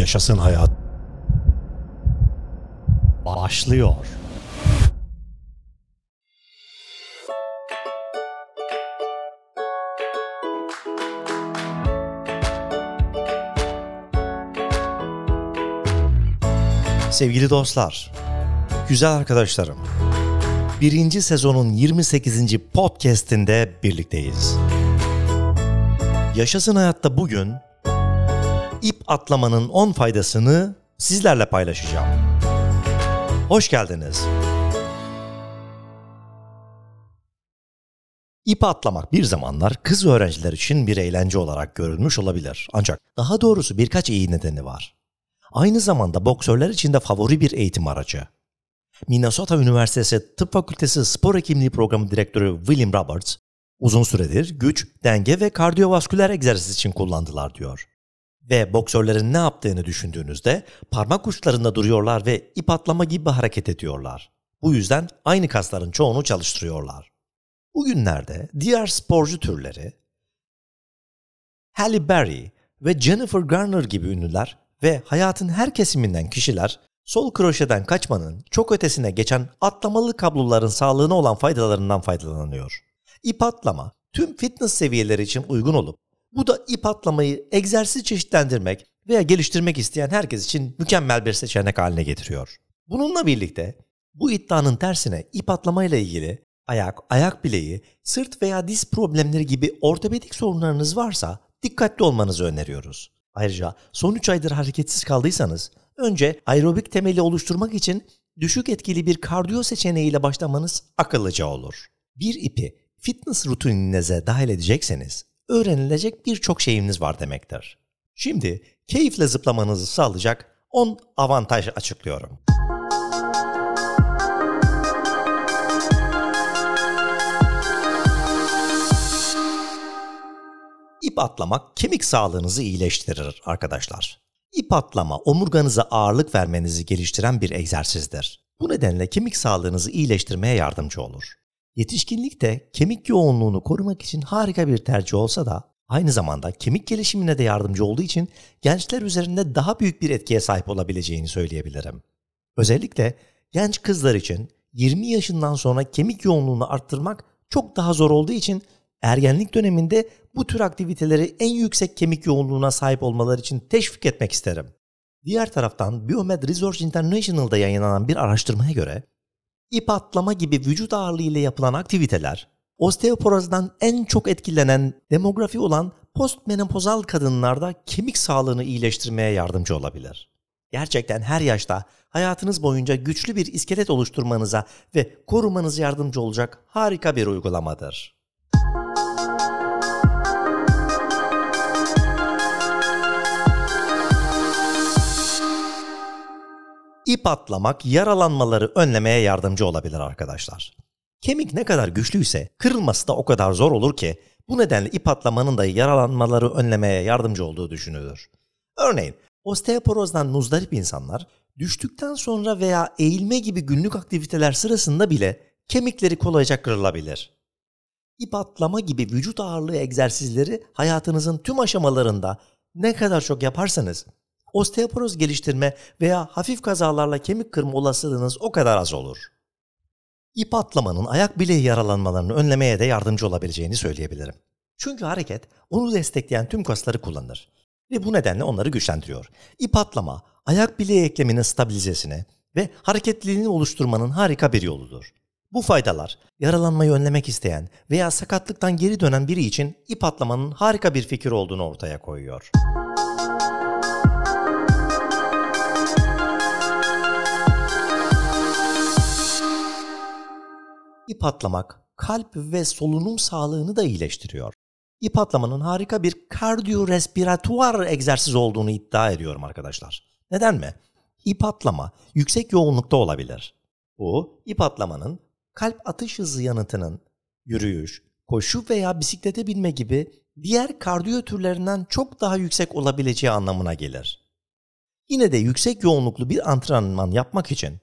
Yaşasın hayat. Başlıyor. Sevgili dostlar, güzel arkadaşlarım. Birinci sezonun 28. podcast'inde birlikteyiz. Yaşasın hayatta bugün atlamanın 10 faydasını sizlerle paylaşacağım. Hoş geldiniz. İp atlamak bir zamanlar kız öğrenciler için bir eğlence olarak görülmüş olabilir. Ancak daha doğrusu birkaç iyi nedeni var. Aynı zamanda boksörler için de favori bir eğitim aracı. Minnesota Üniversitesi Tıp Fakültesi Spor Hekimliği Programı Direktörü William Roberts, uzun süredir güç, denge ve kardiyovasküler egzersiz için kullandılar diyor. Ve boksörlerin ne yaptığını düşündüğünüzde parmak uçlarında duruyorlar ve ip atlama gibi hareket ediyorlar. Bu yüzden aynı kasların çoğunu çalıştırıyorlar. Bugünlerde diğer sporcu türleri Halle Berry ve Jennifer Garner gibi ünlüler ve hayatın her kesiminden kişiler sol kroşeden kaçmanın çok ötesine geçen atlamalı kabloların sağlığına olan faydalarından faydalanıyor. İp atlama tüm fitness seviyeleri için uygun olup bu da ip atlamayı egzersiz çeşitlendirmek veya geliştirmek isteyen herkes için mükemmel bir seçenek haline getiriyor. Bununla birlikte bu iddianın tersine ip atlamayla ilgili ayak, ayak bileği, sırt veya diz problemleri gibi ortopedik sorunlarınız varsa dikkatli olmanızı öneriyoruz. Ayrıca son 3 aydır hareketsiz kaldıysanız önce aerobik temeli oluşturmak için düşük etkili bir kardiyo seçeneğiyle başlamanız akıllıca olur. Bir ipi fitness rutininize dahil edecekseniz öğrenilecek birçok şeyiniz var demektir. Şimdi keyifle zıplamanızı sağlayacak 10 avantaj açıklıyorum. İp atlamak kemik sağlığınızı iyileştirir arkadaşlar. İp atlama omurganıza ağırlık vermenizi geliştiren bir egzersizdir. Bu nedenle kemik sağlığınızı iyileştirmeye yardımcı olur. Yetişkinlikte kemik yoğunluğunu korumak için harika bir tercih olsa da aynı zamanda kemik gelişimine de yardımcı olduğu için gençler üzerinde daha büyük bir etkiye sahip olabileceğini söyleyebilirim. Özellikle genç kızlar için 20 yaşından sonra kemik yoğunluğunu arttırmak çok daha zor olduğu için ergenlik döneminde bu tür aktiviteleri en yüksek kemik yoğunluğuna sahip olmaları için teşvik etmek isterim. Diğer taraftan Biomed Research International'da yayınlanan bir araştırmaya göre ip atlama gibi vücut ağırlığı ile yapılan aktiviteler osteoporozdan en çok etkilenen demografi olan postmenopozal kadınlarda kemik sağlığını iyileştirmeye yardımcı olabilir. Gerçekten her yaşta hayatınız boyunca güçlü bir iskelet oluşturmanıza ve korumanıza yardımcı olacak harika bir uygulamadır. İp atlamak yaralanmaları önlemeye yardımcı olabilir arkadaşlar. Kemik ne kadar güçlüyse kırılması da o kadar zor olur ki bu nedenle ip atlamanın da yaralanmaları önlemeye yardımcı olduğu düşünülür. Örneğin osteoporozdan muzdarip insanlar düştükten sonra veya eğilme gibi günlük aktiviteler sırasında bile kemikleri kolayca kırılabilir. İp atlama gibi vücut ağırlığı egzersizleri hayatınızın tüm aşamalarında ne kadar çok yaparsanız osteoporoz geliştirme veya hafif kazalarla kemik kırma olasılığınız o kadar az olur. İp atlamanın ayak bileği yaralanmalarını önlemeye de yardımcı olabileceğini söyleyebilirim. Çünkü hareket onu destekleyen tüm kasları kullanır ve bu nedenle onları güçlendiriyor. İp atlama ayak bileği ekleminin stabilizesine ve hareketliliğini oluşturmanın harika bir yoludur. Bu faydalar yaralanmayı önlemek isteyen veya sakatlıktan geri dönen biri için ip atlamanın harika bir fikir olduğunu ortaya koyuyor. İp atlamak kalp ve solunum sağlığını da iyileştiriyor. İp atlamanın harika bir kardiyorespiratuar egzersiz olduğunu iddia ediyorum arkadaşlar. Neden mi? İp atlama yüksek yoğunlukta olabilir. Bu ip atlamanın kalp atış hızı yanıtının yürüyüş, koşu veya bisiklete binme gibi diğer kardiyo türlerinden çok daha yüksek olabileceği anlamına gelir. Yine de yüksek yoğunluklu bir antrenman yapmak için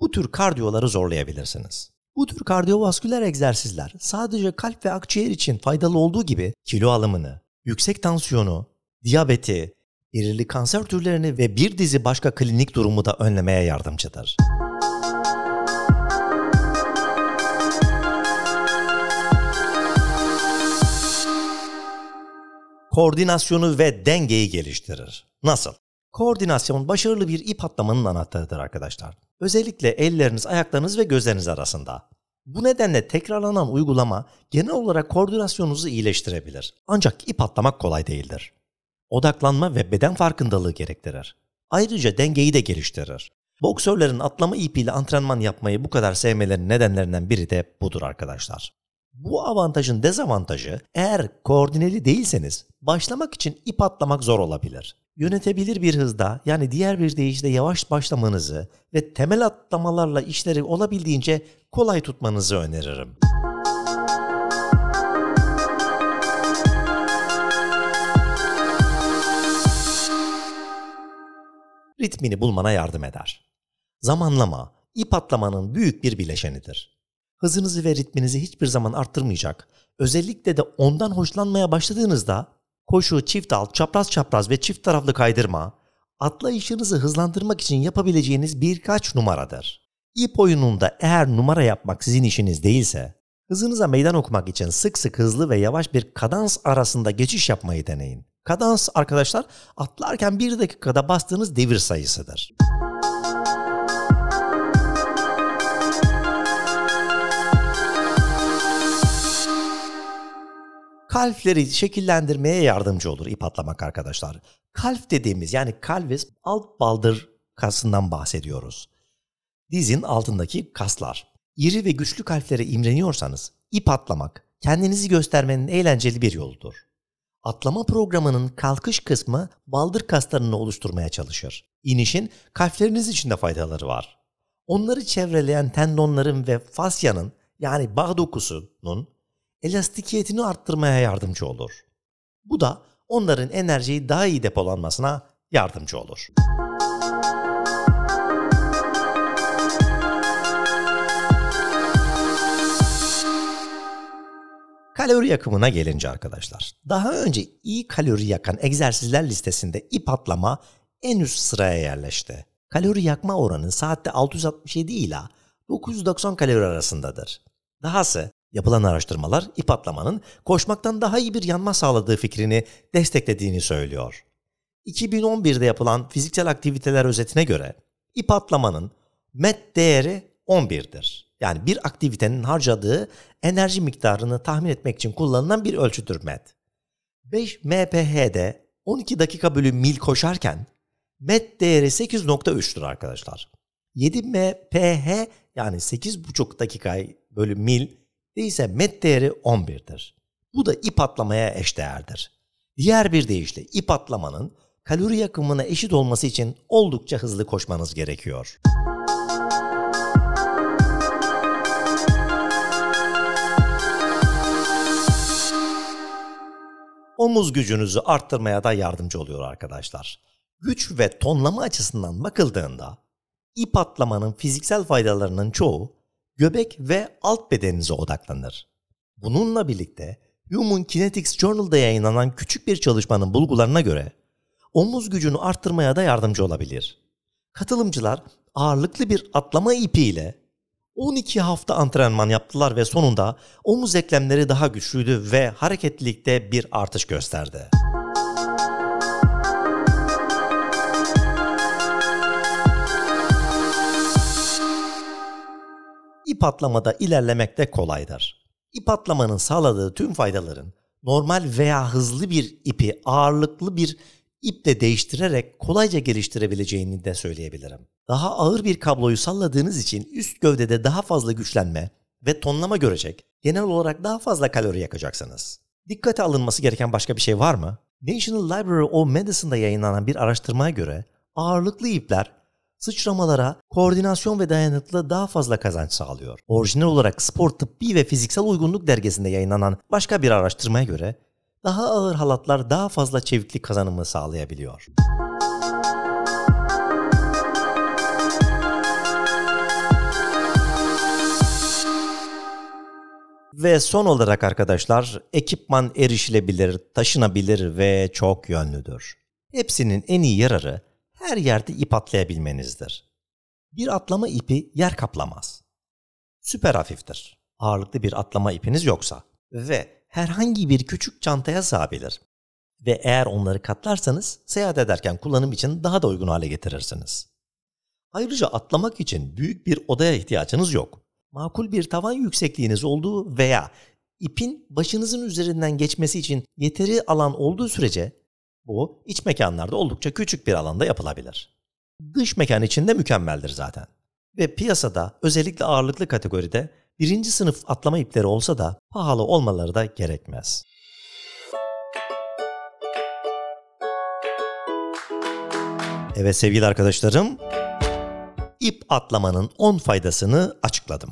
bu tür kardiyoları zorlayabilirsiniz. Bu tür kardiyovasküler egzersizler sadece kalp ve akciğer için faydalı olduğu gibi kilo alımını, yüksek tansiyonu, diyabeti, belirli kanser türlerini ve bir dizi başka klinik durumu da önlemeye yardımcıdır. Koordinasyonu ve dengeyi geliştirir. Nasıl? Koordinasyon başarılı bir ip atlamanın anahtarıdır arkadaşlar. Özellikle elleriniz, ayaklarınız ve gözleriniz arasında. Bu nedenle tekrarlanan uygulama genel olarak koordinasyonunuzu iyileştirebilir. Ancak ip atlamak kolay değildir. Odaklanma ve beden farkındalığı gerektirir. Ayrıca dengeyi de geliştirir. Boksörlerin atlama ipiyle antrenman yapmayı bu kadar sevmelerinin nedenlerinden biri de budur arkadaşlar. Bu avantajın dezavantajı eğer koordineli değilseniz başlamak için ip atlamak zor olabilir. Yönetebilir bir hızda yani diğer bir deyişle yavaş başlamanızı ve temel atlamalarla işleri olabildiğince kolay tutmanızı öneririm. Ritmini bulmana yardım eder. Zamanlama, ip atlamanın büyük bir bileşenidir. Hızınızı ve ritminizi hiçbir zaman arttırmayacak. Özellikle de ondan hoşlanmaya başladığınızda koşu, çift alt, çapraz çapraz ve çift taraflı kaydırma, atlayışınızı hızlandırmak için yapabileceğiniz birkaç numaradır. İp oyununda eğer numara yapmak sizin işiniz değilse, hızınıza meydan okumak için sık sık hızlı ve yavaş bir kadans arasında geçiş yapmayı deneyin. Kadans arkadaşlar atlarken bir dakikada bastığınız devir sayısıdır. Kalfleri şekillendirmeye yardımcı olur ip atlamak arkadaşlar. Kalf dediğimiz yani kalvis alt baldır kasından bahsediyoruz. Dizin altındaki kaslar. İri ve güçlü kalflere imreniyorsanız ip atlamak kendinizi göstermenin eğlenceli bir yoludur. Atlama programının kalkış kısmı baldır kaslarını oluşturmaya çalışır. İnişin kalfleriniz için de faydaları var. Onları çevreleyen tendonların ve fasyanın yani bağ dokusunun elastikiyetini arttırmaya yardımcı olur. Bu da onların enerjiyi daha iyi depolanmasına yardımcı olur. Kalori yakımına gelince arkadaşlar. Daha önce iyi kalori yakan egzersizler listesinde ip atlama en üst sıraya yerleşti. Kalori yakma oranı saatte 667 ile 990 kalori arasındadır. Dahası Yapılan araştırmalar ip atlamanın koşmaktan daha iyi bir yanma sağladığı fikrini desteklediğini söylüyor. 2011'de yapılan fiziksel aktiviteler özetine göre ip atlamanın MET değeri 11'dir. Yani bir aktivitenin harcadığı enerji miktarını tahmin etmek için kullanılan bir ölçüdür MET. 5 mph'de 12 dakika bölü mil koşarken MET değeri 8.3'tür arkadaşlar. 7 mph yani 8.5 dakika bölü mil ise met değeri 11'dir. Bu da ip atlamaya eşdeğerdir. Diğer bir deyişle ip atlamanın kalori yakımına eşit olması için oldukça hızlı koşmanız gerekiyor. Omuz gücünüzü arttırmaya da yardımcı oluyor arkadaşlar. Güç ve tonlama açısından bakıldığında ip atlamanın fiziksel faydalarının çoğu göbek ve alt bedeninize odaklanır. Bununla birlikte Human Kinetics Journal'da yayınlanan küçük bir çalışmanın bulgularına göre omuz gücünü arttırmaya da yardımcı olabilir. Katılımcılar ağırlıklı bir atlama ipiyle 12 hafta antrenman yaptılar ve sonunda omuz eklemleri daha güçlüydü ve hareketlilikte bir artış gösterdi. İp atlamada ilerlemek de kolaydır. İp atlamanın sağladığı tüm faydaların normal veya hızlı bir ipi ağırlıklı bir iple değiştirerek kolayca geliştirebileceğini de söyleyebilirim. Daha ağır bir kabloyu salladığınız için üst gövdede daha fazla güçlenme ve tonlama görecek, genel olarak daha fazla kalori yakacaksınız. Dikkate alınması gereken başka bir şey var mı? National Library of Medicine'da yayınlanan bir araştırmaya göre ağırlıklı ipler sıçramalara koordinasyon ve dayanıklılığa daha fazla kazanç sağlıyor. Orijinal olarak Spor Tıbbi ve Fiziksel Uygunluk dergisinde yayınlanan başka bir araştırmaya göre daha ağır halatlar daha fazla çeviklik kazanımı sağlayabiliyor. Ve son olarak arkadaşlar ekipman erişilebilir, taşınabilir ve çok yönlüdür. Hepsinin en iyi yararı her yerde ip atlayabilmenizdir. Bir atlama ipi yer kaplamaz. Süper hafiftir. Ağırlıklı bir atlama ipiniz yoksa ve herhangi bir küçük çantaya sığabilir. Ve eğer onları katlarsanız seyahat ederken kullanım için daha da uygun hale getirirsiniz. Ayrıca atlamak için büyük bir odaya ihtiyacınız yok. Makul bir tavan yüksekliğiniz olduğu veya ipin başınızın üzerinden geçmesi için yeteri alan olduğu sürece bu iç mekanlarda oldukça küçük bir alanda yapılabilir. Dış mekan için de mükemmeldir zaten. Ve piyasada özellikle ağırlıklı kategoride birinci sınıf atlama ipleri olsa da pahalı olmaları da gerekmez. Evet sevgili arkadaşlarım, ip atlamanın 10 faydasını açıkladım.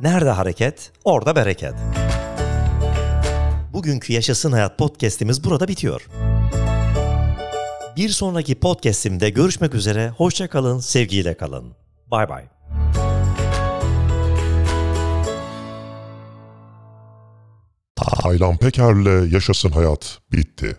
Nerede hareket, orada bereket. Bugünkü Yaşasın Hayat podcast'imiz burada bitiyor. Bir sonraki podcast'imde görüşmek üzere. Hoşça kalın, sevgiyle kalın. Bay bay. Taylan Peker'le Yaşasın Hayat bitti.